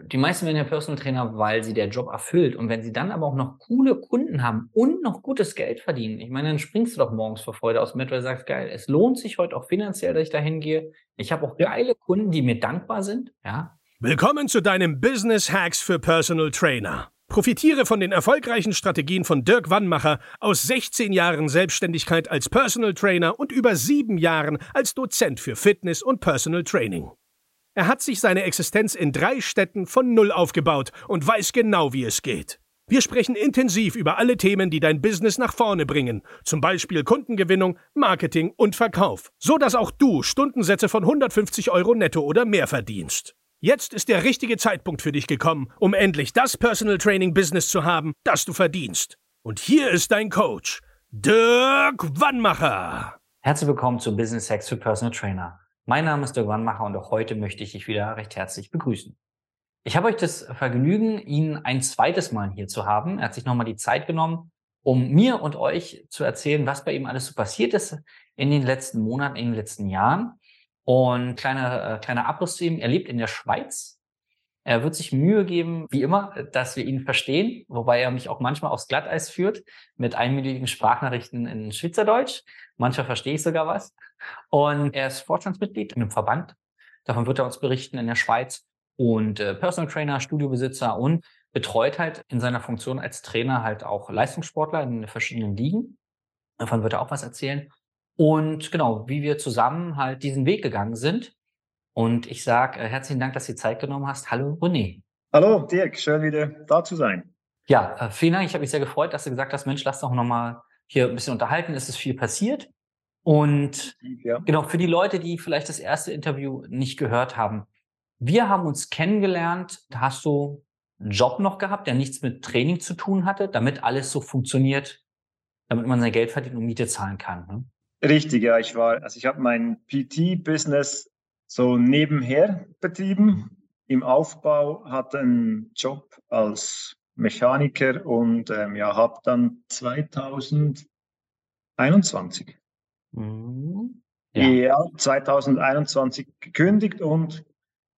die meisten werden ja Personal Trainer, weil sie der Job erfüllt. Und wenn sie dann aber auch noch coole Kunden haben und noch gutes Geld verdienen, ich meine, dann springst du doch morgens vor Freude aus dem Bett, weil du sagst, geil, es lohnt sich heute auch finanziell, dass ich da hingehe. Ich habe auch geile Kunden, die mir dankbar sind, ja. Willkommen zu deinem Business Hacks für Personal Trainer. Profitiere von den erfolgreichen Strategien von Dirk Wannmacher aus 16 Jahren Selbstständigkeit als Personal Trainer und über sieben Jahren als Dozent für Fitness und Personal Training. Er hat sich seine Existenz in drei Städten von Null aufgebaut und weiß genau, wie es geht. Wir sprechen intensiv über alle Themen, die dein Business nach vorne bringen, zum Beispiel Kundengewinnung, Marketing und Verkauf, so dass auch du Stundensätze von 150 Euro netto oder mehr verdienst. Jetzt ist der richtige Zeitpunkt für dich gekommen, um endlich das Personal Training Business zu haben, das du verdienst. Und hier ist dein Coach, Dirk Wannmacher. Herzlich willkommen zu Business Hacks für Personal Trainer. Mein Name ist Dirk Wannmacher und auch heute möchte ich dich wieder recht herzlich begrüßen. Ich habe euch das Vergnügen, ihn ein zweites Mal hier zu haben. Er hat sich nochmal die Zeit genommen, um mir und euch zu erzählen, was bei ihm alles so passiert ist in den letzten Monaten, in den letzten Jahren. Und kleiner, äh, kleiner Abriss zu ihm. Er lebt in der Schweiz. Er wird sich Mühe geben, wie immer, dass wir ihn verstehen, wobei er mich auch manchmal aufs Glatteis führt mit einminütigen Sprachnachrichten in Schweizerdeutsch. Manchmal verstehe ich sogar was. Und er ist Vorstandsmitglied in einem Verband. Davon wird er uns berichten in der Schweiz. Und äh, Personal Trainer, Studiobesitzer und betreut halt in seiner Funktion als Trainer halt auch Leistungssportler in verschiedenen Ligen. Davon wird er auch was erzählen. Und genau, wie wir zusammen halt diesen Weg gegangen sind. Und ich sage äh, herzlichen Dank, dass du die Zeit genommen hast. Hallo René. Hallo Dirk, schön wieder da zu sein. Ja, äh, vielen Dank. Ich habe mich sehr gefreut, dass du gesagt hast, Mensch, lass doch nochmal hier ein bisschen unterhalten. Es ist viel passiert. Und ja. genau, für die Leute, die vielleicht das erste Interview nicht gehört haben, wir haben uns kennengelernt, da hast du einen Job noch gehabt, der nichts mit Training zu tun hatte, damit alles so funktioniert, damit man sein Geld verdient und Miete zahlen kann. Ne? Richtig, ja, ich war, also ich habe mein PT-Business so nebenher betrieben, im Aufbau, hatte einen Job als Mechaniker und ähm, ja, habe dann 2021 mhm. ja. ja. 2021 gekündigt und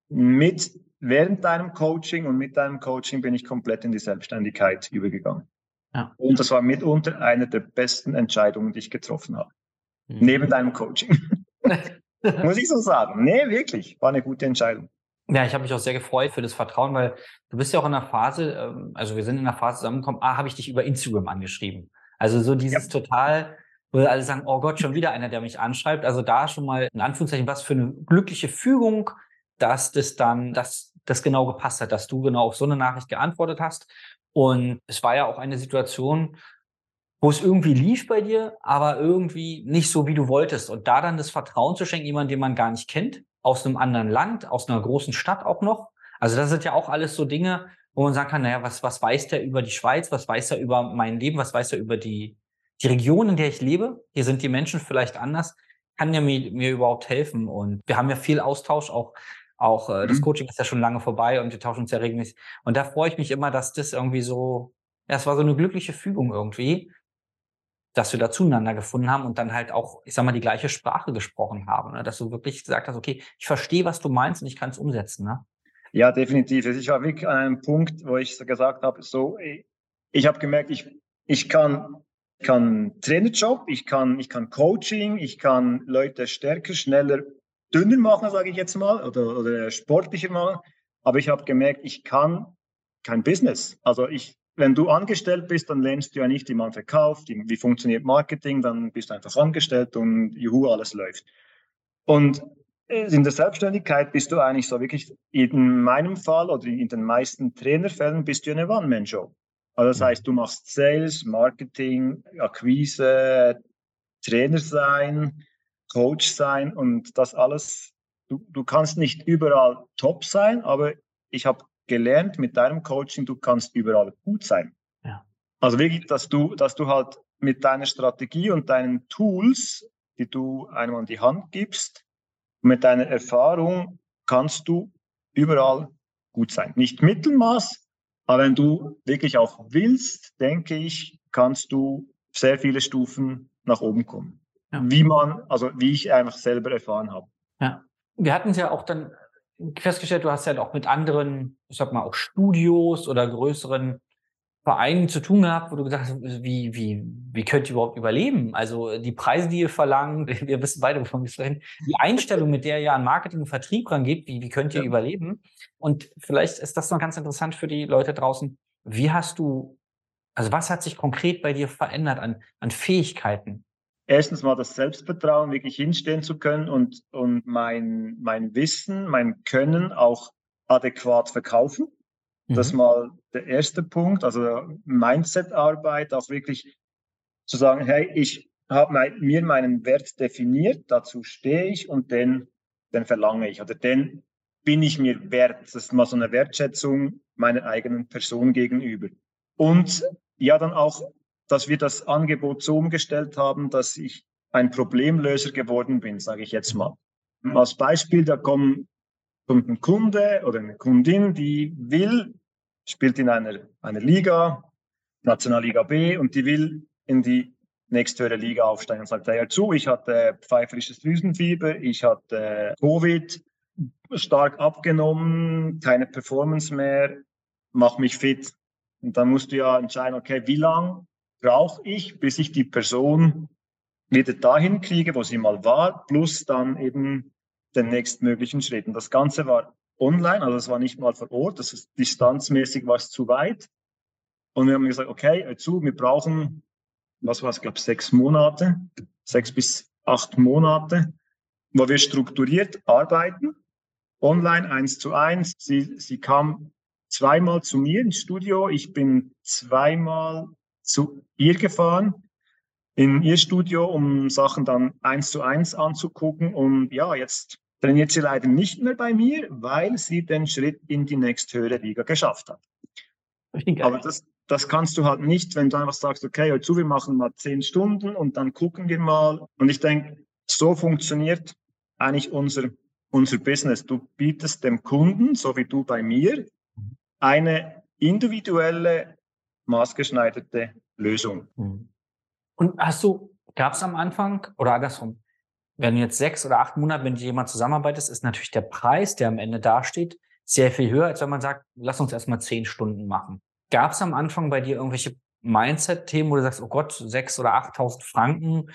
mit während deinem Coaching und mit deinem Coaching bin ich komplett in die Selbstständigkeit übergegangen. Ja. Und das war mitunter eine der besten Entscheidungen, die ich getroffen habe. Mhm. Neben deinem Coaching. Muss ich so sagen. Nee, wirklich. War eine gute Entscheidung. Ja, ich habe mich auch sehr gefreut für das Vertrauen, weil du bist ja auch in der Phase, ähm, also wir sind in der Phase zusammengekommen, ah, habe ich dich über Instagram angeschrieben. Also so dieses ja. total, wo alle sagen, oh Gott, schon wieder einer, der mich anschreibt. Also da schon mal in Anführungszeichen was für eine glückliche Fügung, dass das dann, dass das genau gepasst hat, dass du genau auf so eine Nachricht geantwortet hast. Und es war ja auch eine Situation, wo es irgendwie lief bei dir, aber irgendwie nicht so, wie du wolltest. Und da dann das Vertrauen zu schenken, jemanden, den man gar nicht kennt, aus einem anderen Land, aus einer großen Stadt auch noch. Also das sind ja auch alles so Dinge, wo man sagen kann, naja, was, was weiß der über die Schweiz, was weiß er über mein Leben, was weiß er über die, die Region, in der ich lebe. Hier sind die Menschen vielleicht anders. Kann der mir, mir überhaupt helfen? Und wir haben ja viel Austausch, auch, auch äh, das mhm. Coaching ist ja schon lange vorbei und wir tauschen uns ja regelmäßig. Und da freue ich mich immer, dass das irgendwie so, ja, es war so eine glückliche Fügung irgendwie, dass wir da zueinander gefunden haben und dann halt auch, ich sag mal, die gleiche Sprache gesprochen haben. Ne? Dass du wirklich gesagt hast, okay, ich verstehe, was du meinst und ich kann es umsetzen. Ne? Ja, definitiv. Ich war wirklich an einem Punkt, wo ich gesagt habe, so, ich habe gemerkt, ich, ich kann, kann Trainerjob, ich kann, ich kann Coaching, ich kann Leute stärker, schneller, dünner machen, sage ich jetzt mal, oder, oder sportlicher machen. Aber ich habe gemerkt, ich kann kein Business. Also ich, wenn du angestellt bist, dann lernst du ja nicht, wie man verkauft, wie funktioniert Marketing, dann bist du einfach angestellt und juhu, alles läuft. Und in der Selbstständigkeit bist du eigentlich so wirklich, in meinem Fall oder in den meisten Trainerfällen bist du eine One-Man-Show. Also das mhm. heißt, du machst Sales, Marketing, Akquise, Trainer sein, Coach sein und das alles. Du, du kannst nicht überall top sein, aber ich habe gelernt mit deinem Coaching, du kannst überall gut sein. Ja. Also wirklich, dass du, dass du halt mit deiner Strategie und deinen Tools, die du einem an die Hand gibst, mit deiner Erfahrung kannst du überall gut sein. Nicht Mittelmaß, aber wenn du wirklich auch willst, denke ich, kannst du sehr viele Stufen nach oben kommen. Ja. Wie man, also wie ich einfach selber erfahren habe. Ja. Wir hatten es ja auch dann festgestellt, du hast ja auch mit anderen, ich sag mal, auch Studios oder größeren Vereinen zu tun gehabt, wo du gesagt hast, wie, wie, wie könnt ihr überhaupt überleben? Also die Preise, die ihr verlangt, wir wissen beide, wovon wir sprechen, die Einstellung, mit der ihr an Marketing und Vertrieb rangeht, wie, wie könnt ihr ja. überleben? Und vielleicht ist das noch ganz interessant für die Leute draußen. Wie hast du, also was hat sich konkret bei dir verändert an, an Fähigkeiten? Erstens mal das Selbstvertrauen, wirklich hinstehen zu können und, und mein, mein Wissen, mein Können auch adäquat verkaufen. Mhm. Das mal der erste Punkt, also Mindset-Arbeit, auch wirklich zu sagen, hey, ich habe mein, mir meinen Wert definiert, dazu stehe ich und den, den verlange ich oder den bin ich mir wert. Das ist mal so eine Wertschätzung meiner eigenen Person gegenüber. Und ja, dann auch, dass wir das Angebot so umgestellt haben, dass ich ein Problemlöser geworden bin, sage ich jetzt mal. Als Beispiel, da kommt ein Kunde oder eine Kundin, die will, spielt in einer, einer Liga, Nationalliga B, und die will in die nächsthöhere Liga aufsteigen und sagt, ja zu, ich hatte pfeiferisches Drüsenfieber, ich hatte Covid, stark abgenommen, keine Performance mehr, mach mich fit. Und dann musst du ja entscheiden, okay, wie lang brauche ich, bis ich die Person wieder dahin kriege, wo sie mal war, plus dann eben den nächstmöglichen Schritt. Und das Ganze war online, also es war nicht mal vor Ort, das ist distanzmäßig war zu weit. Und wir haben gesagt, okay, zu, wir brauchen, was war es, glaube sechs Monate, sechs bis acht Monate, wo wir strukturiert arbeiten, online eins zu eins. Sie, sie kam zweimal zu mir ins Studio, ich bin zweimal zu ihr gefahren in ihr Studio, um Sachen dann eins zu eins anzugucken. Und ja, jetzt trainiert sie leider nicht mehr bei mir, weil sie den Schritt in die nächsthöhere Liga geschafft hat. Aber das, das kannst du halt nicht, wenn du einfach sagst, okay, hör zu, wir machen mal zehn Stunden und dann gucken wir mal. Und ich denke, so funktioniert eigentlich unser, unser Business. Du bietest dem Kunden, so wie du bei mir, eine individuelle, maßgeschneiderte Lösung. Mhm. Und hast du, gab es am Anfang oder andersrum, wenn du jetzt sechs oder acht Monate mit jemand zusammenarbeitest, ist natürlich der Preis, der am Ende dasteht, sehr viel höher, als wenn man sagt, lass uns erstmal zehn Stunden machen. Gab es am Anfang bei dir irgendwelche Mindset-Themen, wo du sagst, oh Gott, sechs oder achttausend Franken,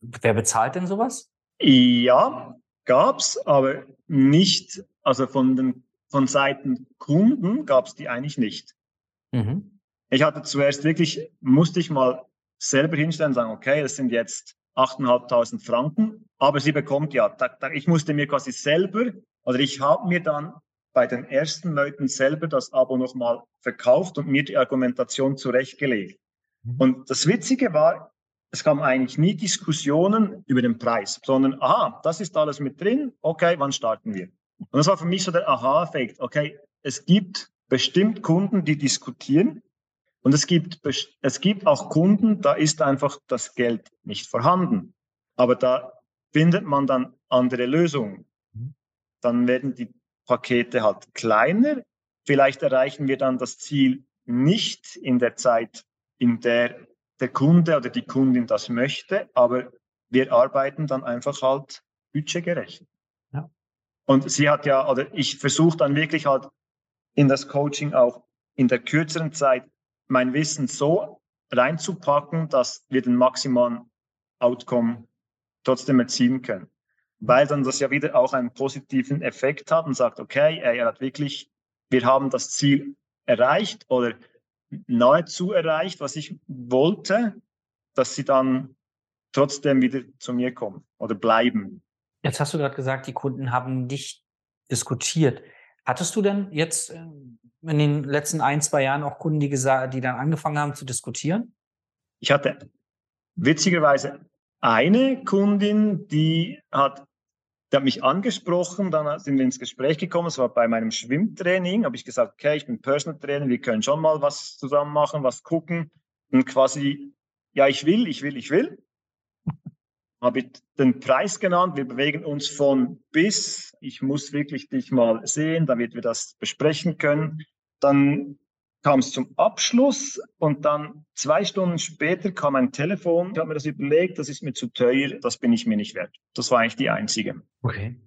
wer bezahlt denn sowas? Ja, gab's, aber nicht, also von den von Seiten Kunden gab es die eigentlich nicht. Mhm. Ich hatte zuerst wirklich, musste ich mal selber hinstellen und sagen, okay, das sind jetzt 8.500 Franken, aber sie bekommt ja, da, da, ich musste mir quasi selber, oder ich habe mir dann bei den ersten Leuten selber das Abo nochmal verkauft und mir die Argumentation zurechtgelegt. Mhm. Und das Witzige war, es kam eigentlich nie Diskussionen über den Preis, sondern, aha, das ist alles mit drin, okay, wann starten wir? Und das war für mich so der Aha-Effekt, okay, es gibt bestimmt Kunden, die diskutieren und es gibt, es gibt auch Kunden, da ist einfach das Geld nicht vorhanden. Aber da findet man dann andere Lösungen. Mhm. Dann werden die Pakete halt kleiner. Vielleicht erreichen wir dann das Ziel nicht in der Zeit, in der der Kunde oder die Kundin das möchte, aber wir arbeiten dann einfach halt budgetgerecht. Ja. Und sie hat ja, oder ich versuche dann wirklich halt in das Coaching auch in der kürzeren Zeit mein Wissen so reinzupacken, dass wir den maximalen Outcome trotzdem erzielen können. Weil dann das ja wieder auch einen positiven Effekt hat und sagt, okay, er hat wirklich, wir haben das Ziel erreicht oder nahezu erreicht, was ich wollte, dass sie dann trotzdem wieder zu mir kommen oder bleiben. Jetzt hast du gerade gesagt, die Kunden haben nicht diskutiert. Hattest du denn jetzt ähm, in den letzten ein, zwei Jahren auch Kunden, die, gesagt, die dann angefangen haben zu diskutieren? Ich hatte witzigerweise eine Kundin, die hat, die hat mich angesprochen, dann sind wir ins Gespräch gekommen, es war bei meinem Schwimmtraining, habe ich gesagt, okay, ich bin Personal Trainer, wir können schon mal was zusammen machen, was gucken. Und quasi, ja, ich will, ich will, ich will habe ich den Preis genannt. Wir bewegen uns von bis. Ich muss wirklich dich mal sehen, damit wir das besprechen können. Dann kam es zum Abschluss und dann zwei Stunden später kam ein Telefon. Ich habe mir das überlegt, das ist mir zu teuer, das bin ich mir nicht wert. Das war eigentlich die einzige. Okay.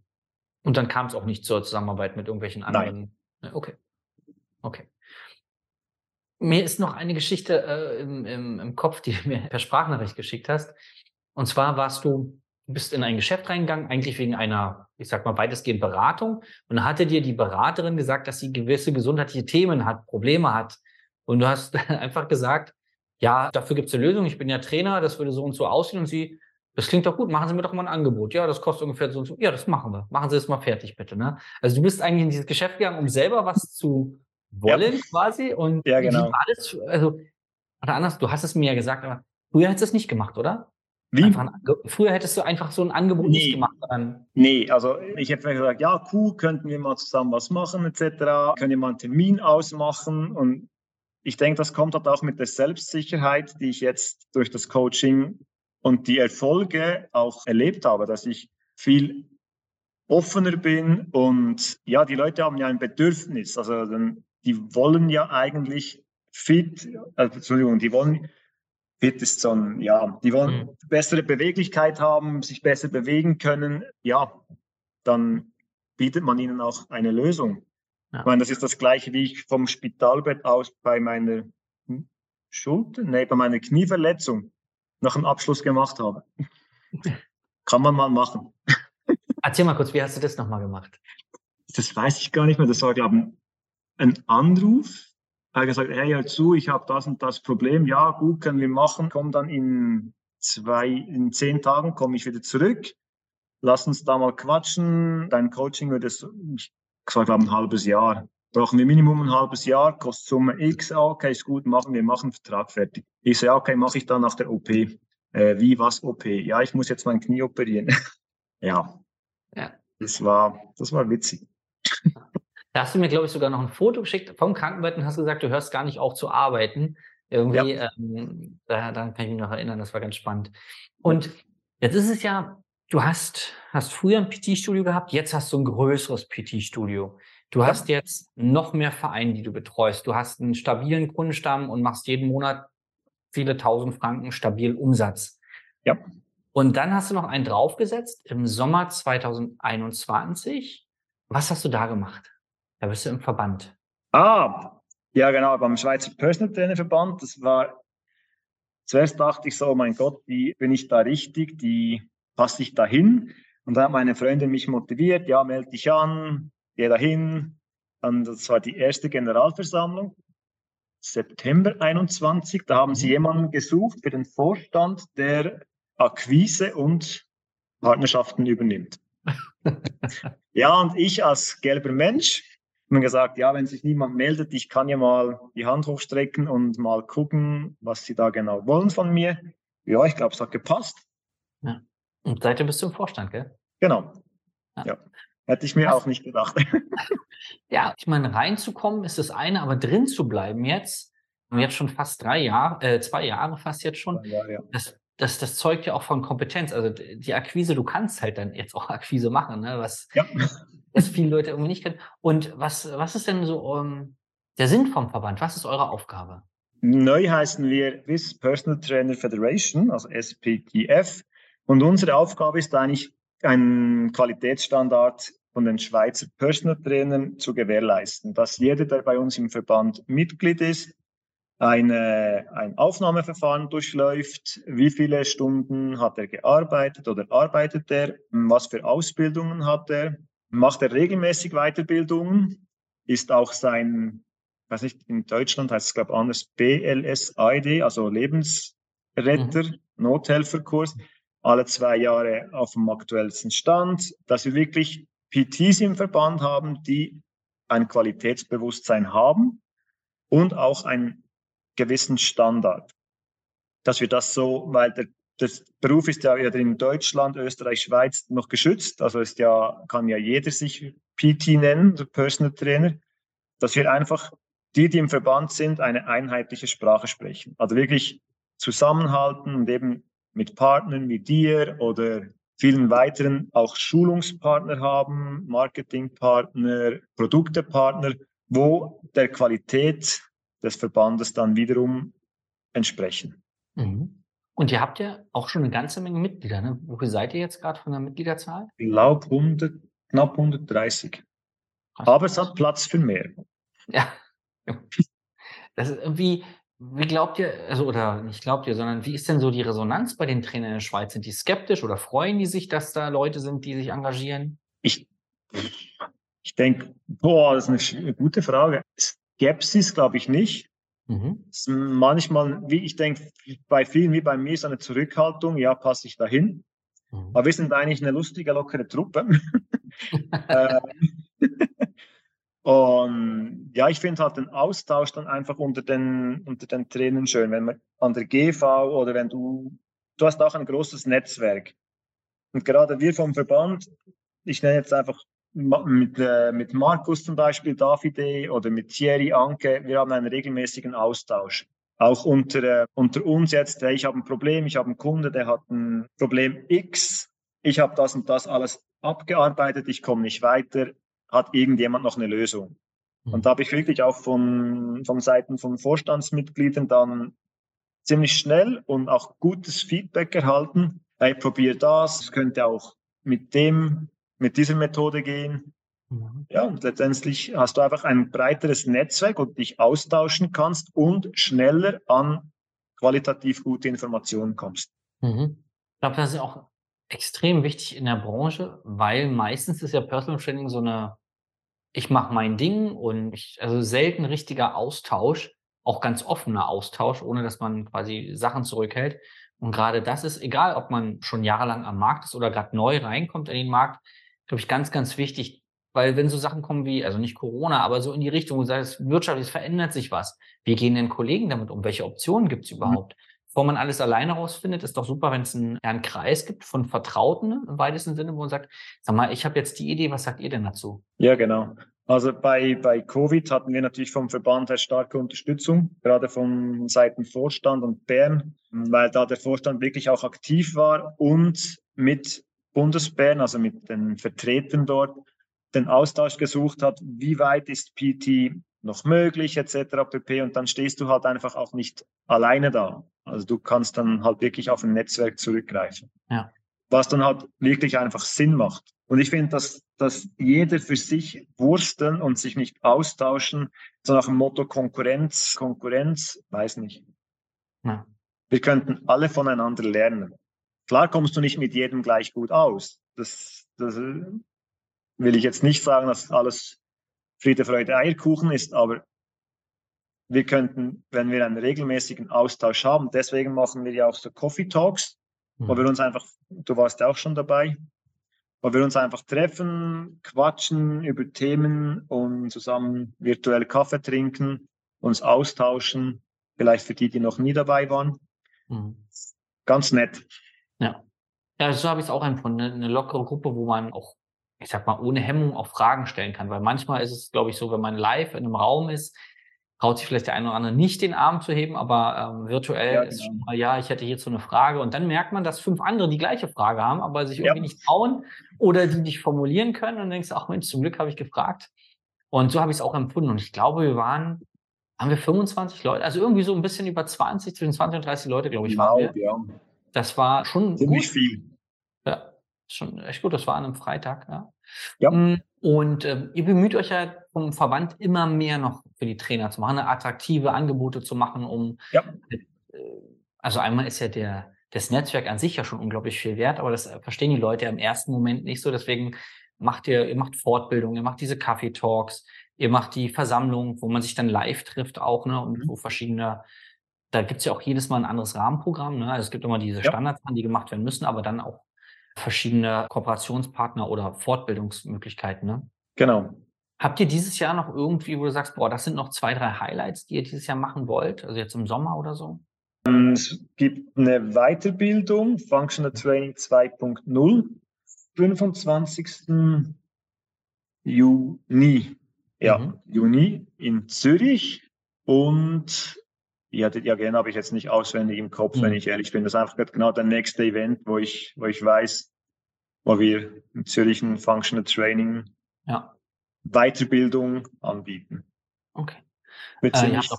Und dann kam es auch nicht zur Zusammenarbeit mit irgendwelchen anderen. Nein. Okay. Okay. Mir ist noch eine Geschichte äh, im, im, im Kopf, die du mir per Sprachnachricht geschickt hast. Und zwar warst du, du bist in ein Geschäft reingegangen, eigentlich wegen einer, ich sag mal, weitestgehend Beratung. Und da hatte dir die Beraterin gesagt, dass sie gewisse gesundheitliche Themen hat, Probleme hat. Und du hast einfach gesagt, ja, dafür gibt es eine Lösung. Ich bin ja Trainer, das würde so und so aussehen. Und sie, das klingt doch gut, machen Sie mir doch mal ein Angebot. Ja, das kostet ungefähr so und so. Ja, das machen wir. Machen Sie es mal fertig, bitte. Ne? Also du bist eigentlich in dieses Geschäft gegangen, um selber was zu wollen, ja. quasi. Und ja, genau. alles, also, oder anders, du hast es mir ja gesagt, aber früher hättest du es nicht gemacht, oder? Wie? Früher hättest du einfach so ein Angebot nee. nicht gemacht. Dann. Nee, also ich hätte gesagt, ja, cool, könnten wir mal zusammen was machen, etc. Können wir mal einen Termin ausmachen und ich denke, das kommt halt auch mit der Selbstsicherheit, die ich jetzt durch das Coaching und die Erfolge auch erlebt habe, dass ich viel offener bin und ja, die Leute haben ja ein Bedürfnis, also die wollen ja eigentlich fit, äh, Entschuldigung, die wollen ein, ja, die wollen mhm. bessere Beweglichkeit haben, sich besser bewegen können, ja, dann bietet man ihnen auch eine Lösung. Ja. Ich meine, das ist das Gleiche, wie ich vom Spitalbett aus bei meiner Schulter, nee, bei meiner Knieverletzung nach dem Abschluss gemacht habe. Kann man mal machen. Erzähl mal kurz, wie hast du das nochmal gemacht? Das weiß ich gar nicht mehr. Das war, glaube ich, ein Anruf. Er hat gesagt, hey, hör zu, ich habe das und das Problem. Ja, gut, können wir machen. Komm dann in zwei, in zehn Tagen komme ich wieder zurück. Lass uns da mal quatschen. Dein Coaching würde, ich gesagt haben, ein halbes Jahr. Brauchen wir Minimum ein halbes Jahr, kostet Summe X, ah, okay, ist gut, machen wir, machen Vertrag fertig. Ich so, ja, okay, mache ich dann nach der OP. Äh, wie, was OP? Ja, ich muss jetzt mein Knie operieren. ja. ja. Das war, das war witzig. Da hast du mir, glaube ich, sogar noch ein Foto geschickt vom Krankenbett und hast gesagt, du hörst gar nicht auf zu arbeiten. Irgendwie, ja. ähm, da, daran kann ich mich noch erinnern, das war ganz spannend. Und jetzt ist es ja Du hast, hast früher ein PT-Studio gehabt, jetzt hast du ein größeres PT-Studio. Du ja. hast jetzt noch mehr Vereine, die du betreust. Du hast einen stabilen Kundenstamm und machst jeden Monat viele tausend Franken stabil Umsatz. Ja. Und dann hast du noch einen draufgesetzt im Sommer 2021. Was hast du da gemacht? Da bist du im Verband. Ah, ja, genau, beim Schweizer Personal Trainer Verband. Das war, zuerst dachte ich so, oh mein Gott, wie bin ich da richtig? Die passe ich dahin? Und dann hat meine Freundin mich motiviert, ja, melde dich an, geh dahin. Dann, das war die erste Generalversammlung, September 21. Da haben sie mhm. jemanden gesucht für den Vorstand, der Akquise und Partnerschaften übernimmt. ja, und ich als gelber Mensch mir gesagt, ja, wenn sich niemand meldet, ich kann ja mal die Hand hochstrecken und mal gucken, was sie da genau wollen von mir. Ja, ich glaube, es hat gepasst. Ja. Und seitdem bist du im Vorstand, gell? Genau. Ja. ja. Hätte ich mir auch nicht gedacht. ja, ich meine, reinzukommen ist das eine, aber drin zu bleiben jetzt, jetzt schon fast drei Jahre, äh, zwei Jahre fast jetzt schon, ja, ja. Das, das, das zeugt ja auch von Kompetenz. Also die Akquise, du kannst halt dann jetzt auch Akquise machen, ne? was, ja. Was viele Leute irgendwie nicht können. Und was, was ist denn so um, ähm, der Sinn vom Verband? Was ist eure Aufgabe? Neu heißen wir Swiss Personal Trainer Federation, also SPTF. Und unsere Aufgabe ist eigentlich, einen Qualitätsstandard von den Schweizer Personal Trainern zu gewährleisten, dass jeder, der bei uns im Verband Mitglied ist, eine, ein Aufnahmeverfahren durchläuft, wie viele Stunden hat er gearbeitet oder arbeitet er, was für Ausbildungen hat er, macht er regelmäßig Weiterbildungen, ist auch sein, weiß nicht, in Deutschland heißt es, glaube ich, anders, BLSID, also Lebensretter, mhm. Nothelferkurs, alle zwei Jahre auf dem aktuellsten Stand, dass wir wirklich PTs im Verband haben, die ein Qualitätsbewusstsein haben und auch einen gewissen Standard. Dass wir das so, weil der, der Beruf ist ja in Deutschland, Österreich, Schweiz noch geschützt, also ist ja, kann ja jeder sich PT nennen, Personal Trainer, dass wir einfach die, die im Verband sind, eine einheitliche Sprache sprechen. Also wirklich zusammenhalten und eben mit Partnern wie dir oder vielen weiteren auch Schulungspartner haben, Marketingpartner, Produktepartner, wo der Qualität des Verbandes dann wiederum entsprechen. Mhm. Und ihr habt ja auch schon eine ganze Menge Mitglieder. Ne? Wo seid ihr jetzt gerade von der Mitgliederzahl? Ich glaube 100, knapp 130. Aber es hat Platz für mehr. Ja. Das ist irgendwie, wie glaubt ihr, also oder nicht glaubt ihr, sondern wie ist denn so die Resonanz bei den Trainern in der Schweiz? Sind die skeptisch oder freuen die sich, dass da Leute sind, die sich engagieren? Ich, ich denke, boah, das ist eine gute Frage. Skepsis glaube ich nicht. Mhm. Manchmal, wie ich denke, bei vielen wie bei mir ist eine Zurückhaltung, ja, passe ich dahin. Mhm. Aber wir sind eigentlich eine lustige, lockere Truppe. äh, und ja, ich finde halt den Austausch dann einfach unter den, unter den Trainern schön, wenn man an der GV oder wenn du, du hast auch ein großes Netzwerk. Und gerade wir vom Verband, ich nenne jetzt einfach mit, äh, mit Markus zum Beispiel, Davide oder mit Thierry, Anke, wir haben einen regelmäßigen Austausch. Auch unter, äh, unter uns jetzt, hey, ich habe ein Problem, ich habe einen Kunde, der hat ein Problem X, ich habe das und das alles abgearbeitet, ich komme nicht weiter, hat irgendjemand noch eine Lösung? Und mhm. da habe ich wirklich auch von, von Seiten von Vorstandsmitgliedern dann ziemlich schnell und auch gutes Feedback erhalten. Hey, probier das, es könnte auch mit dem, mit dieser Methode gehen. Mhm. Ja, und letztendlich hast du einfach ein breiteres Netzwerk und dich austauschen kannst und schneller an qualitativ gute Informationen kommst. Mhm. Ich glaube, das ist auch extrem wichtig in der Branche, weil meistens ist ja Personal Training so eine ich mache mein Ding und ich, also selten richtiger Austausch, auch ganz offener Austausch, ohne dass man quasi Sachen zurückhält. Und gerade das ist, egal ob man schon jahrelang am Markt ist oder gerade neu reinkommt in den Markt, glaube ich, ganz, ganz wichtig, weil wenn so Sachen kommen wie, also nicht Corona, aber so in die Richtung, wo es wirtschaftlich verändert sich was. Wie gehen denn Kollegen damit um? Welche Optionen gibt es mhm. überhaupt? Mhm. Bevor man alles alleine rausfindet, ist doch super, wenn es einen, einen Kreis gibt von Vertrauten im weitesten Sinne, wo man sagt, sag mal, ich habe jetzt die Idee, was sagt ihr denn dazu? Ja, genau. Also bei, bei Covid hatten wir natürlich vom Verband her starke Unterstützung, gerade von Seiten Vorstand und Bern, weil da der Vorstand wirklich auch aktiv war und mit Bundesbern, also mit den Vertretern dort, den Austausch gesucht hat, wie weit ist PT noch möglich, etc. pp. Und dann stehst du halt einfach auch nicht alleine da. Also du kannst dann halt wirklich auf ein Netzwerk zurückgreifen. Ja. Was dann halt wirklich einfach Sinn macht. Und ich finde, dass, dass jeder für sich wursteln und sich nicht austauschen, so nach dem Motto Konkurrenz, Konkurrenz, weiß nicht. Ja. Wir könnten alle voneinander lernen. Klar kommst du nicht mit jedem gleich gut aus. Das, das will ich jetzt nicht sagen, dass alles Friede, Freude, Eierkuchen ist, aber wir könnten, wenn wir einen regelmäßigen Austausch haben, deswegen machen wir ja auch so Coffee Talks, mhm. wo wir uns einfach, du warst ja auch schon dabei, wo wir uns einfach treffen, quatschen über Themen und zusammen virtuell Kaffee trinken, uns austauschen, vielleicht für die, die noch nie dabei waren. Mhm. Ganz nett. Ja. Ja, so habe ich es auch empfunden. Eine lockere Gruppe, wo man auch ich sag mal, ohne Hemmung auch Fragen stellen kann. Weil manchmal ist es, glaube ich, so, wenn man live in einem Raum ist, traut sich vielleicht der eine oder andere nicht den Arm zu heben, aber ähm, virtuell ja, ist genau. schon mal, ja, ich hätte hierzu eine Frage. Und dann merkt man, dass fünf andere die gleiche Frage haben, aber sich irgendwie ja. nicht trauen oder die nicht formulieren können. Und dann denkst du, ach Mensch, zum Glück habe ich gefragt. Und so habe ich es auch empfunden. Und ich glaube, wir waren, haben wir 25 Leute, also irgendwie so ein bisschen über 20, zwischen 20 und 30 Leute, glaube ich, genau, waren wir. Ja. Das war schon ziemlich gut. viel. Ja, schon echt gut. Das war an einem Freitag, ja. ja. Mm, und äh, ihr bemüht euch ja vom Verband immer mehr noch für die Trainer zu machen, attraktive Angebote zu machen, um ja. äh, also einmal ist ja der das Netzwerk an sich ja schon unglaublich viel wert, aber das verstehen die Leute ja im ersten Moment nicht so. Deswegen macht ihr, ihr macht Fortbildung, ihr macht diese Kaffee-Talks, ihr macht die Versammlung, wo man sich dann live trifft auch, ne, und mhm. wo verschiedene, da gibt's ja auch jedes Mal ein anderes Rahmenprogramm, ne? Also es gibt immer diese ja. Standards, die gemacht werden müssen, aber dann auch verschiedene Kooperationspartner oder Fortbildungsmöglichkeiten. Ne? Genau. Habt ihr dieses Jahr noch irgendwie, wo du sagst, boah, das sind noch zwei, drei Highlights, die ihr dieses Jahr machen wollt? Also jetzt im Sommer oder so? Ähm, es gibt eine Weiterbildung, Functional Training 2.0, 25. Juni. Ja, mhm. Juni in Zürich. Und ja, die Agenda habe ich jetzt nicht auswendig im Kopf, mhm. wenn ich ehrlich bin. Das ist einfach genau der nächste Event, wo ich, wo ich weiß, wo wir in Zürich ein Functional Training ja. Weiterbildung anbieten. Okay. Wird ziemlich äh,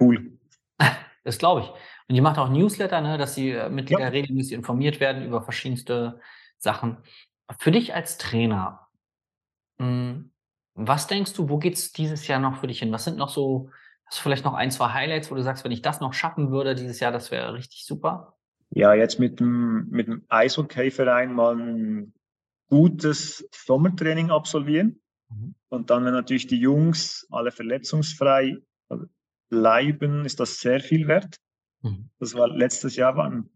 cool. Das glaube ich. Und ihr macht auch Newsletter, ne, dass die äh, Mitglieder ja. regelmäßig informiert werden über verschiedenste Sachen. Für dich als Trainer, Mhm. Was denkst du, wo geht's dieses Jahr noch für dich hin? Was sind noch so hast du vielleicht noch ein, zwei Highlights, wo du sagst: „Wenn ich das noch schaffen würde dieses Jahr, das wäre richtig super?“ Ja, jetzt mit dem mit dem Eishockeyverein mal 'n gutes Sommertraining absolvieren. Mhm. Und dann, wenn natürlich die Jungs alle verletzungsfrei bleiben, ist das sehr viel wert. Mhm. Das war letztes Jahr war 'n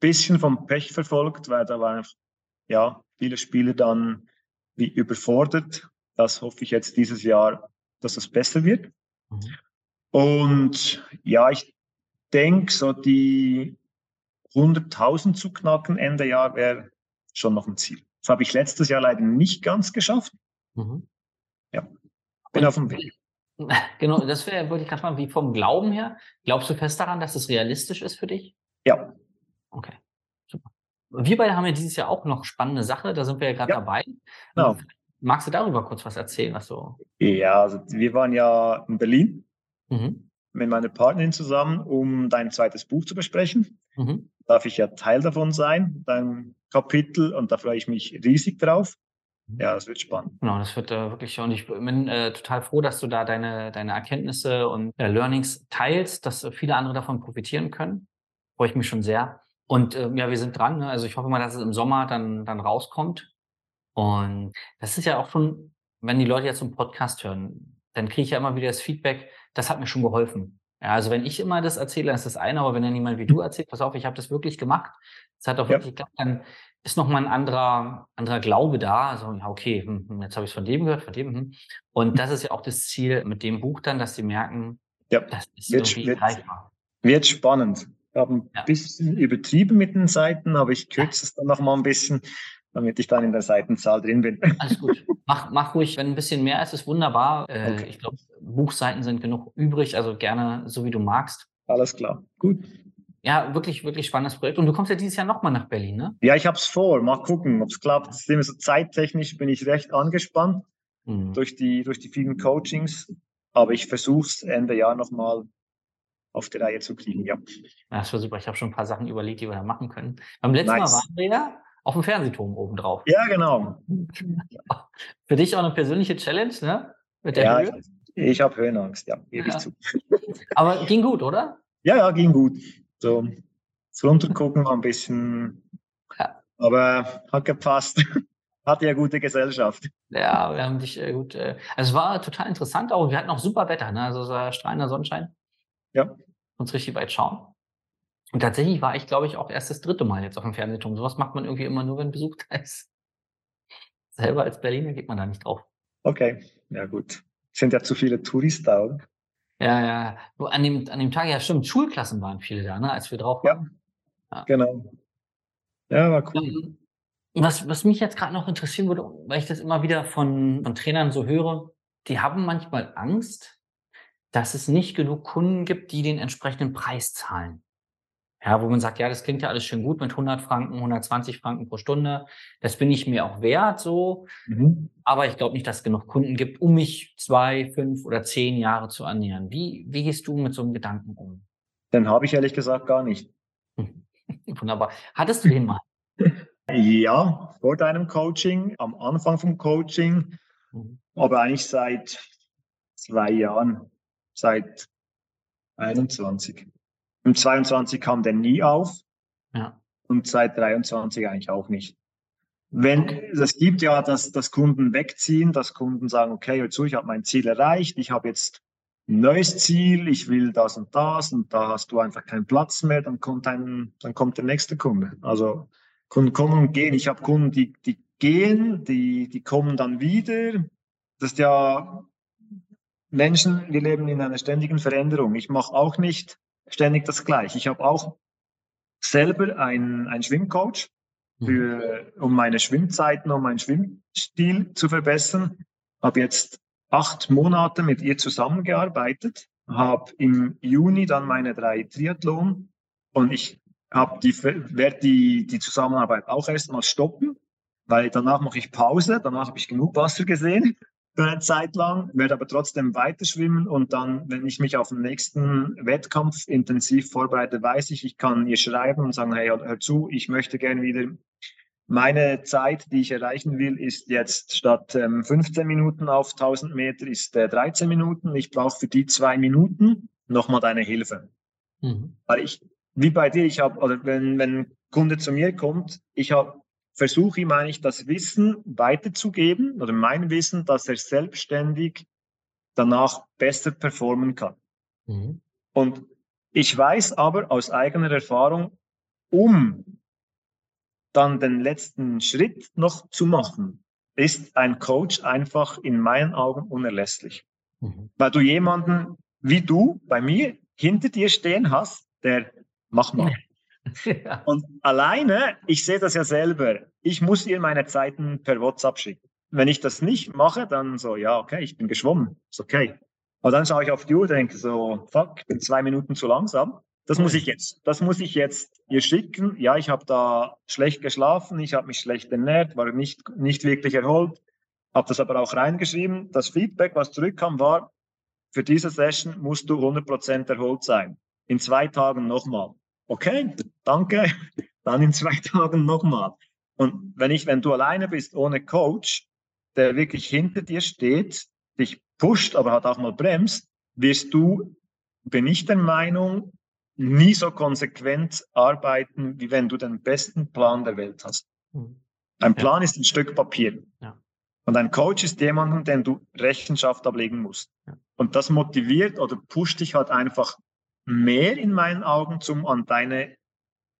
bisschen vom Pech verfolgt, weil da waren ja viele Spieler dann wie überfordert. Das hoffe ich jetzt dieses Jahr, dass es besser wird. Mhm. Und ja, ich denke, so die 100.000 zu knacken Ende Jahr wäre schon noch ein Ziel. Das habe ich letztes Jahr leider nicht ganz geschafft. Mhm. Ja, bin auf dem Weg. Genau, das wäre wollte ich grad fragen, wie vom Glauben her, glaubst du fest daran, dass es realistisch ist für dich? Ja. Okay, super. Wir beide haben ja dieses Jahr auch noch spannende Sache, da sind wir ja grad Ja. dabei. Genau. Magst du darüber kurz was erzählen, was so Ja, also wir waren ja in Berlin Mhm. mit meiner Partnerin zusammen, um dein zweites Buch zu besprechen. Mhm. Darf ich ja Teil davon sein, dein Kapitel, und da freue ich mich riesig drauf. Ja, das wird spannend. Genau, das wird, äh, wirklich und ich bin, äh, total froh, dass du da deine deine Erkenntnisse und, äh, Learnings teilst, dass viele andere davon profitieren können. Freue ich mich schon sehr. Und, ähm, ja, wir sind dran, ne? Also, ich hoffe mal, dass es im Sommer dann dann rauskommt. Und das ist ja auch schon wenn die Leute jetzt so 'n Podcast hören, dann kriege ich ja immer wieder das Feedback: „Das hat mir schon geholfen.“ Ja, also, wenn ich immer das erzähle, dann ist das eine, aber wenn dann jemand wie du erzählt: „Pass auf, ich habe das wirklich gemacht. Es hat auch Ja. wirklich geklappt“, dann ist noch mal 'n anderer anderer Glaube da. Also, ja, okay, hm, hm, jetzt habe ich's von dem gehört, von dem, hm. Und das ist ja auch das Ziel mit dem Buch dann, dass sie merken, Ja, das ist wird irgendwie wird greifbar. wird spannend. Ich habe 'n Ja. bisschen übertrieben mit den Seiten, aber ich kürze es dann noch mal 'n bisschen, damit ich dann in der Seitenzahl drin bin. Alles gut. Mach mach ruhig, wenn 'n bisschen mehr ist, ist wunderbar. Äh, Okay. ich glaube, Buchseiten sind genug übrig, also, gerne so, wie du magst. Alles klar, gut. Ja, wirklich, wirklich spannendes Projekt. Und du kommst ja dieses Jahr noch mal nach Berlin, ne? Ja, ich habe es vor. Mal gucken, ob's klappt. So zeittechnisch bin ich recht angespannt Mhm. durch die durch die vielen Coachings, aber ich versuche es Ende Jahr noch mal auf die Reihe zu kriegen, ja. Das wäre super. Ich habe schon 'n paar Sachen überlegt, die wir da machen können. Beim letzten Mal Nice. waren wir ja aufm Fernsehturm obendrauf. Ja, genau. Für dich auch 'ne persönliche Challenge, ne, mit der Ja, Höhe? ich ich habe Höhenangst, ja, gebe ich Ja. zu. Aber ging gut, oder? Ja, ja, ging gut. So, das Runtergucken war 'n bisschen Ja. aber hat gepasst. Hatte ja gute Gesellschaft. Ja, wir haben dich, äh, gut, äh also, es war total interessant auch. Wir hatten auch super Wetter, ne? Also, es war strahlender Sonnenschein. Ja. Konntest richtig weit schauen. Und tatsächlich war ich, glaube ich, auch erst das 3. Mal jetzt aufm Fernsehturm. So was macht man irgendwie immer nur, wenn Besuch da ist. Selber als Berliner geht man da nicht drauf. Okay, ja gut. Sind ja zu viele Touris da, oder? Ja, ja. Du, an dem an dem Tag ja, stimmt, Schulklassen waren viele da, ne, als wir drauf Ja. waren. Ja. Genau. Ja, war cool. Ähm, was was mich jetzt grad noch interessieren würde, weil ich das immer wieder von von Trainern so höre, die haben manchmal Angst, dass es nicht genug Kunden gibt, die den entsprechenden Preis zahlen. Ja, wo man sagt: „Ja, das klingt ja alles schön gut mit 100 Franken, 120 Franken pro Stunde. Das bin ich mir auch wert so, Mhm. aber ich glaube nicht, dass es genug Kunden gibt, um mich 2, 5 oder 10 Jahre zu ernähren.“ Wie wie gehst du mit so 'nem Gedanken um? Den habe ich ehrlich gesagt gar nicht. Wunderbar. Hattest du den mal? Ja, vor deinem Coaching, am Anfang vom Coaching, Mhm. aber eigentlich seit 2 Jahren, seit 21. Im 22 kam der nie auf Ja. und seit 23 eigentlich auch nicht. Wenn es gibt ja, dass dass Kunden wegziehen, dass Kunden sagen: „Okay, hör zu, ich habe mein Ziel erreicht. Ich habe jetzt 'n neues Ziel. Ich will das und das und da hast du einfach keinen Platz mehr.“ Dann kommt ein dann kommt der nächste Kunde. Also, Kunden kommen und gehen. Ich habe Kunden, die die gehen, die die kommen dann wieder. Das ist ja Menschen, wir leben in einer ständigen Veränderung. Ich mache auch nicht ständig das Gleiche. Ich habe auch selber einen einen Schwimmcoach Mhm. für um meine Schwimmzeiten, um meinen Schwimmstil zu verbessern. Habe jetzt 8 Monate mit ihr zusammengearbeitet, habe im Juni dann meine 3 Triathlon und ich habe die werde die die Zusammenarbeit auch erst mal stoppen, weil danach mache ich Pause. Danach habe ich genug Wasser gesehen für eine Zeit lang, werde aber trotzdem weiter schwimmen und dann, wenn ich mich auf den nächsten Wettkampf intensiv vorbereite, weiß ich, ich kann ihr schreiben und sagen: „Hey, hör zu, ich möchte gerne wieder meine Zeit, die ich erreichen will, ist jetzt statt ähm, 15 Minuten auf 1000 Meter, ist äh, 13 Minuten. Ich brauche für die zwei Minuten nochmal deine Hilfe. Mhm. Weil ich, wie bei dir, ich habe, oder wenn, wenn ein Kunde zu mir kommt, ich habe versuche ihm eigentlich das Wissen weiterzugeben oder mein Wissen, dass er selbstständig danach besser performen kann. Mhm. Und ich weiß aber aus eigener Erfahrung, um dann den letzten Schritt noch zu machen, ist ein Coach einfach in meinen Augen unerlässlich. Mhm. Weil du jemanden wie du bei mir hinter dir stehen hast, der mach mal. Und alleine, ich sehe das ja selber, ich muss ihr meine Zeiten per WhatsApp schicken. Wenn ich das nicht mache, dann so, ja, okay, ich bin geschwommen, ist okay. Aber dann schaue ich auf die Uhr und denke so, fuck, bin zwei Minuten zu langsam. Das muss ich jetzt, das muss ich jetzt ihr schicken. Ja, ich habe da schlecht geschlafen, ich habe mich schlecht ernährt, war nicht, nicht wirklich erholt, habe das aber auch reingeschrieben. Das Feedback, was zurückkam, war, für diese Session musst du 100% erholt sein. In zwei Tagen nochmal. Okay, danke. Dann in zwei Tagen nochmal. Und wenn ich, wenn du alleine bist ohne Coach, der wirklich hinter dir steht, dich pusht, aber hat auch mal bremst, wirst du, bin ich der Meinung, nie so konsequent arbeiten, wie wenn du den besten Plan der Welt hast. Hm. Ein Plan ja. ist ein Stück Papier. Ja. Und ein Coach ist jemand, dem du Rechenschaft ablegen musst. Ja. Und das motiviert oder pusht dich halt einfach mehr in meinen Augen, zum an deine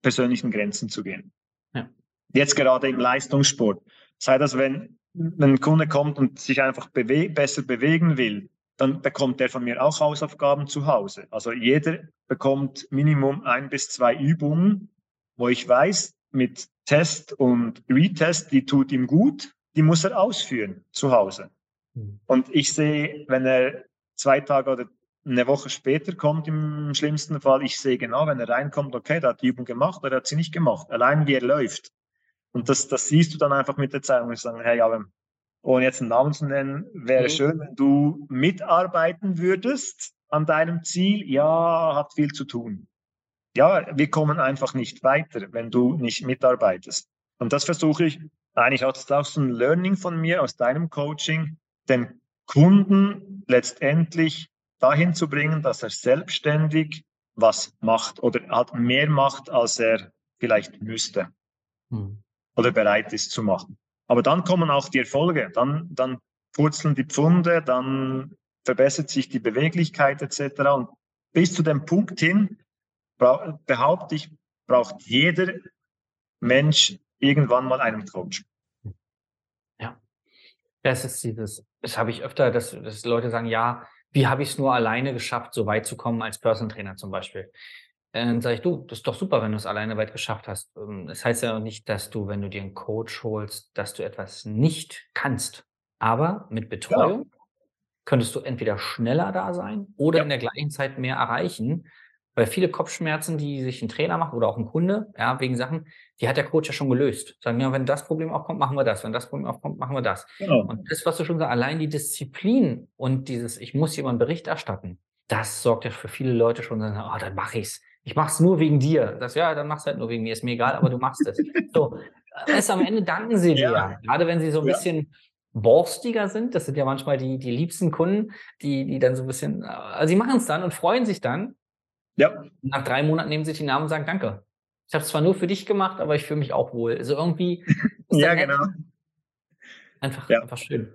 persönlichen Grenzen zu gehen. Ja. Jetzt gerade im Leistungssport. Sei das, wenn, wenn ein Kunde kommt und sich einfach bewe besser bewegen will, dann bekommt der von mir auch Hausaufgaben zu Hause. Also jeder bekommt Minimum ein bis zwei Übungen, wo ich weiß, mit Test und Retest, die tut ihm gut, die muss er ausführen zu Hause. Mhm. Und ich sehe, wenn er zwei Tage oder eine Woche später kommt im schlimmsten Fall, ich sehe genau, wenn er reinkommt, okay, der hat die Übung gemacht oder hat sie nicht gemacht. Allein wie er läuft. Und das, das siehst du dann einfach mit der Zeit und ich sage, hey, aber ohne jetzt einen Namen zu nennen, wäre mhm. schön, wenn du mitarbeiten würdest an deinem Ziel. Ja, hat viel zu tun. Ja, wir kommen einfach nicht weiter, wenn du nicht mitarbeitest. Und das versuche ich eigentlich auch, das ist auch so ein Learning von mir aus deinem Coaching, den Kunden letztendlich dahin zu bringen, dass er selbstständig was macht oder halt mehr macht, als er vielleicht müsste hm. oder bereit ist zu machen. Aber dann kommen auch die Erfolge, dann, dann purzeln die Pfunde, dann verbessert sich die Beweglichkeit etc. Und bis zu dem Punkt hin, behaupte ich, braucht jeder Mensch irgendwann mal einen Coach. Ja, das ist dieses, das habe ich öfter, dass, dass Leute sagen, ja, wie habe ich es nur alleine geschafft, so weit zu kommen als Person Trainer zum Beispiel? Dann sage ich, du, das ist doch super, wenn du es alleine weit geschafft hast. Ähm, das heißt ja auch nicht, dass du, wenn du dir einen Coach holst, dass du etwas nicht kannst. Aber mit Betreuung ja. könntest du entweder schneller da sein oder ja. in der gleichen Zeit mehr erreichen, weil viele Kopfschmerzen, die sich ein Trainer macht oder auch ein Kunde, ja, wegen Sachen, die hat der Coach ja schon gelöst. Sagen, ja, wenn das Problem aufkommt, machen wir das. Wenn das Problem aufkommt, machen wir das. Genau. Und das, was du schon sagst, allein die Disziplin und dieses, ich muss jemanden Bericht erstatten, das sorgt ja für viele Leute schon, sagen, oh, dann mache ich's. Ich mach's nur wegen dir. Das, ja, dann mach's halt nur wegen mir. Ist mir egal, aber du machst es. So, es am Ende danken sie dir. Ja. Gerade wenn sie so ein ja. bisschen borstiger sind. Das sind ja manchmal die, die liebsten Kunden, die, die dann so ein bisschen, also sie machen es dann und freuen sich dann, ja. Nach drei Monaten nehmen sie die Namen und sagen Danke. Ich habe es zwar nur für dich gemacht, aber ich fühle mich auch wohl. Also irgendwie. ja, genau. Einfach, ja. einfach schön.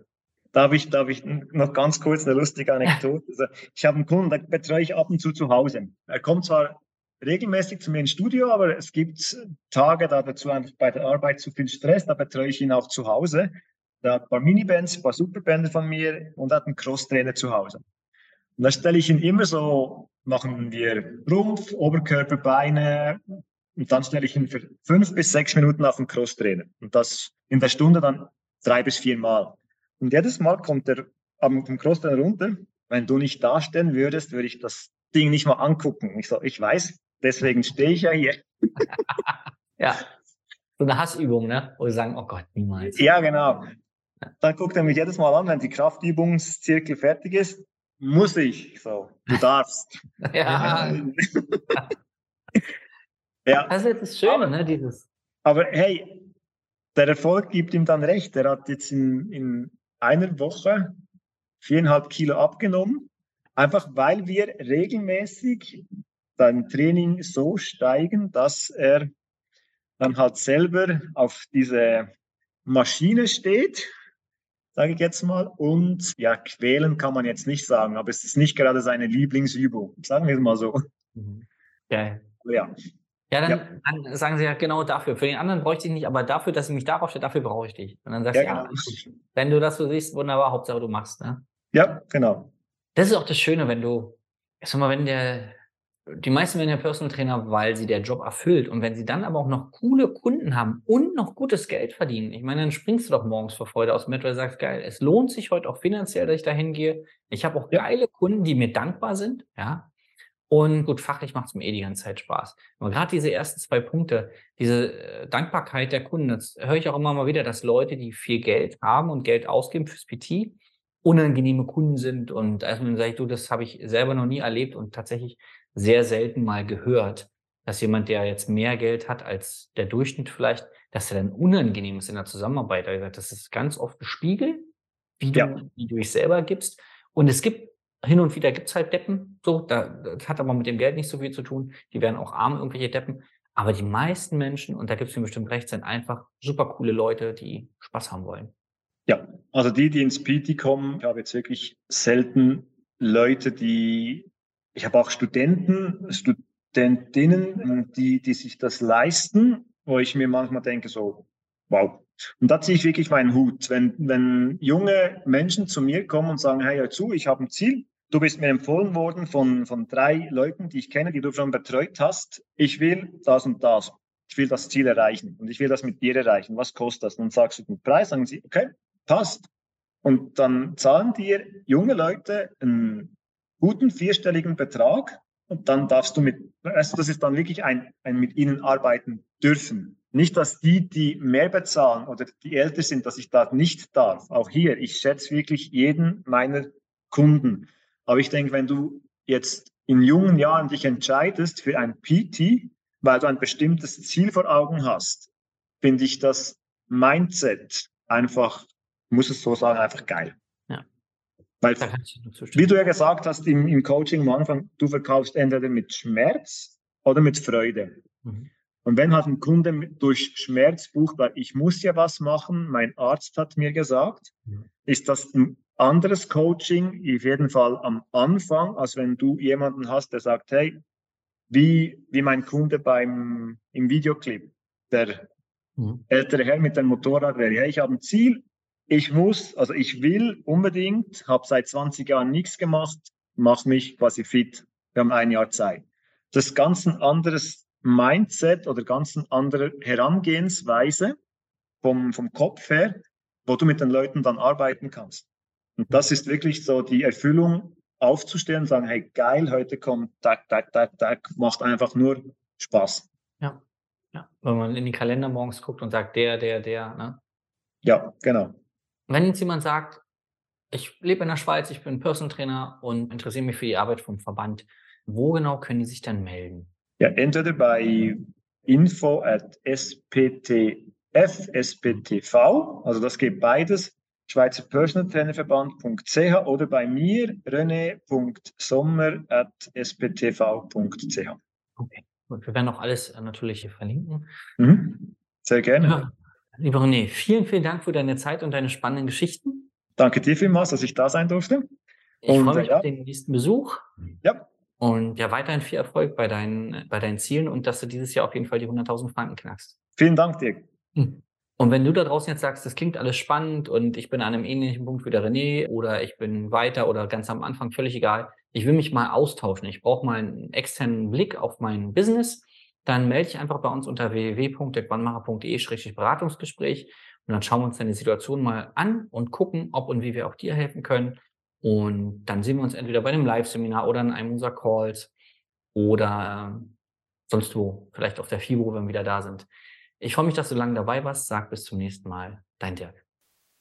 Darf ich, darf ich noch ganz kurz eine lustige Anekdote? Also ich habe einen Kunden, da betreue ich ab und zu zu Hause. Er kommt zwar regelmäßig zu mir ins Studio, aber es gibt Tage, da dazu bei der Arbeit zu viel Stress, da betreue ich ihn auch zu Hause. Er hat ein paar Minibands, ein paar Superbänder von mir und hat einen Crosstrainer zu Hause. Und da stelle ich ihn immer so machen wir Rumpf, Oberkörper, Beine und dann stelle ich ihn für fünf bis sechs Minuten auf den Crosstrainer. Und das in der Stunde dann drei bis vier Mal. Und jedes Mal kommt er am Crosstrainer runter. Wenn du nicht dastehen würdest, würde ich das Ding nicht mal angucken. Ich so, ich weiß, deswegen stehe ich ja hier. ja, so eine Hassübung, ne? Wo wir sagen, oh Gott, niemals. Ja, genau. Dann guckt er mich jedes Mal an, wenn die Kraftübungszirkel fertig ist muss ich. So, du darfst. ja. ja. Also das ist schön, aber, ne, dieses. Aber hey, der Erfolg gibt ihm dann recht. Er hat jetzt in, in einer Woche viereinhalb Kilo abgenommen, einfach weil wir regelmäßig beim Training so steigen, dass er dann halt selber auf diese Maschine steht, sage ich jetzt mal. Und ja, quälen kann man jetzt nicht sagen, aber es ist nicht gerade seine Lieblingsübung, sagen wir es mal so. Mhm. Geil. Ja. Ja, dann, ja. dann, sagen sie ja genau dafür. Für den anderen bräuchte ich nicht, aber dafür, dass ich mich darauf stehe, dafür brauche ich dich. Und dann sagst du, ja, genau. ja, wenn du das so siehst, wunderbar, Hauptsache du machst. Ne? Ja, genau. Das ist auch das Schöne, wenn du, ich sag mal, wenn der, die meisten werden ja Personal Trainer, weil sie der Job erfüllt. Und wenn sie dann aber auch noch coole Kunden haben und noch gutes Geld verdienen, ich meine, dann springst du doch morgens vor Freude aus dem Bett, weil du sagst, geil, es lohnt sich heute auch finanziell, dass ich da hingehe. Ich habe auch geile Kunden, die mir dankbar sind, ja. Und gut, fachlich macht es mir eh die ganze Zeit Spaß. Aber gerade diese ersten zwei Punkte, diese äh, Dankbarkeit der Kunden, das höre ich auch immer mal wieder, dass Leute, die viel Geld haben und Geld ausgeben fürs PT, unangenehme Kunden sind. Und erstmal sage ich, du, das habe ich selber noch nie erlebt und tatsächlich sehr selten mal gehört, dass jemand, der jetzt mehr Geld hat als der Durchschnitt vielleicht, dass er dann unangenehm ist in der Zusammenarbeit. Also das ist ganz oft ein Spiegel, wie du, ja. wie du dich selber gibst. Und es gibt hin und wieder gibt es halt Deppen, so, da, das hat aber mit dem Geld nicht so viel zu tun. Die werden auch arm, irgendwelche Deppen. Aber die meisten Menschen, und da gibt es mir bestimmt recht, sind einfach super coole Leute, die Spaß haben wollen. Ja, also die, die ins PT kommen, ich habe jetzt wirklich selten Leute, die, ich habe auch Studenten, Studentinnen, die, die sich das leisten, wo ich mir manchmal denke, so, wow. Und da ziehe ich wirklich meinen Hut. Wenn, wenn junge Menschen zu mir kommen und sagen, hey, hör zu, ich habe ein Ziel, du bist mir empfohlen worden von, von drei Leuten, die ich kenne, die du schon betreut hast, ich will das und das. Ich will das Ziel erreichen und ich will das mit dir erreichen. Was kostet das? Und dann sagst du den Preis, sagen sie, okay, passt. Und dann zahlen dir junge Leute einen guten vierstelligen Betrag und dann darfst du mit, also das ist dann wirklich ein, ein mit ihnen arbeiten dürfen. Nicht, dass die, die mehr bezahlen oder die älter sind, dass ich da nicht darf. Auch hier, ich schätze wirklich jeden meiner Kunden. Aber ich denke, wenn du jetzt in jungen Jahren dich entscheidest für ein PT, weil du ein bestimmtes Ziel vor Augen hast, finde ich das Mindset einfach muss es so sagen, einfach geil. Weil, wie du ja gesagt hast im, im Coaching am Anfang, du verkaufst entweder mit Schmerz oder mit Freude. Mhm. Und wenn halt ein Kunde durch Schmerz bucht, weil ich muss ja was machen, mein Arzt hat mir gesagt, mhm. ist das ein anderes Coaching, auf jeden Fall am Anfang, als wenn du jemanden hast, der sagt, hey, wie, wie mein Kunde beim, im Videoclip, der mhm. ältere Herr mit dem Motorrad wäre, hey, ich habe ein Ziel, ich muss, also ich will unbedingt, habe seit 20 Jahren nichts gemacht, mache mich quasi fit. Wir haben ein Jahr Zeit. Das ist ganz ein anderes Mindset oder ganz eine andere Herangehensweise vom, vom Kopf her, wo du mit den Leuten dann arbeiten kannst. Und das ist wirklich so die Erfüllung, aufzustehen und sagen, hey, geil, heute kommt, tak, tak, tak, tak, macht einfach nur Spaß. Ja, ja. Wenn man in die Kalender morgens guckt und sagt, der, der, der, ne? Ja, genau. Wenn jetzt jemand sagt, ich lebe in der Schweiz, ich bin Personal Trainer und interessiere mich für die Arbeit vom Verband, wo genau können die sich dann melden? Ja, entweder bei info at sptf, sptv, also das geht beides, Schweizer Personal Trainerverband.ch oder bei mir rené.sommer at sptv.ch. Okay, gut. Wir werden auch alles äh, natürlich hier verlinken. Mhm. Sehr gerne. Ja. Lieber René, vielen, vielen Dank für deine Zeit und deine spannenden Geschichten. Danke dir vielmals, dass ich da sein durfte. Ich und, freue mich äh, ja. auf den nächsten Besuch. Ja. Und ja, weiterhin viel Erfolg bei deinen, bei deinen Zielen und dass du dieses Jahr auf jeden Fall die 100.000 Franken knackst. Vielen Dank dir. Hm. Und wenn du da draußen jetzt sagst, das klingt alles spannend und ich bin an einem ähnlichen Punkt wie der René oder ich bin weiter oder ganz am Anfang, völlig egal. Ich will mich mal austauschen. Ich brauche mal einen externen Blick auf mein Business dann melde dich einfach bei uns unter www.wannmacher.de-beratungsgespräch und dann schauen wir uns deine Situation mal an und gucken, ob und wie wir auch dir helfen können. Und dann sehen wir uns entweder bei einem Live-Seminar oder in einem unserer Calls oder äh, sonst wo, vielleicht auf der FIBO, wenn wir wieder da sind. Ich freue mich, dass du lange dabei warst. Sag bis zum nächsten Mal. Dein Dirk.